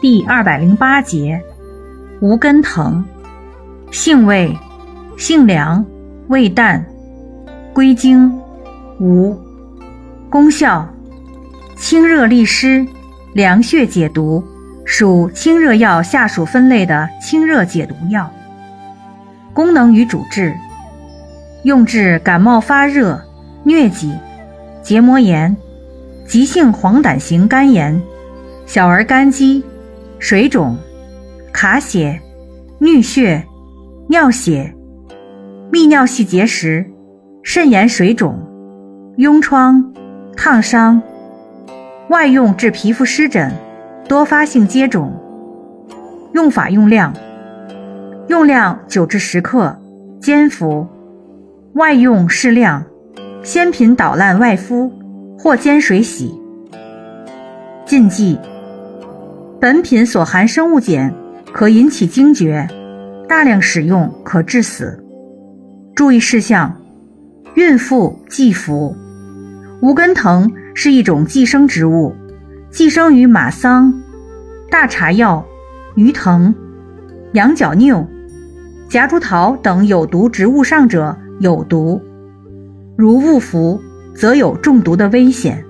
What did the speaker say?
第二百零八节，无根藤，性味，性凉，味淡，归经，无。功效，清热利湿，凉血解毒，属清热药下属分类的清热解毒药。功能与主治，用治感冒发热、疟疾、结膜炎、急性黄疸型肝炎、小儿肝积。水肿、卡血、衄血、尿血、泌尿系结石、肾炎水肿、痈疮、烫伤，外用治皮肤湿疹、多发性疖肿。用法用量：用量九至十克，煎服；外用适量，鲜品捣烂外敷，或煎水洗。禁忌。本品所含生物碱可引起惊厥，大量使用可致死。注意事项：孕妇忌服。无根藤是一种寄生植物，寄生于马桑、大茶药、鱼藤、羊角拗、夹竹桃等有毒植物上者有毒，如误服则有中毒的危险。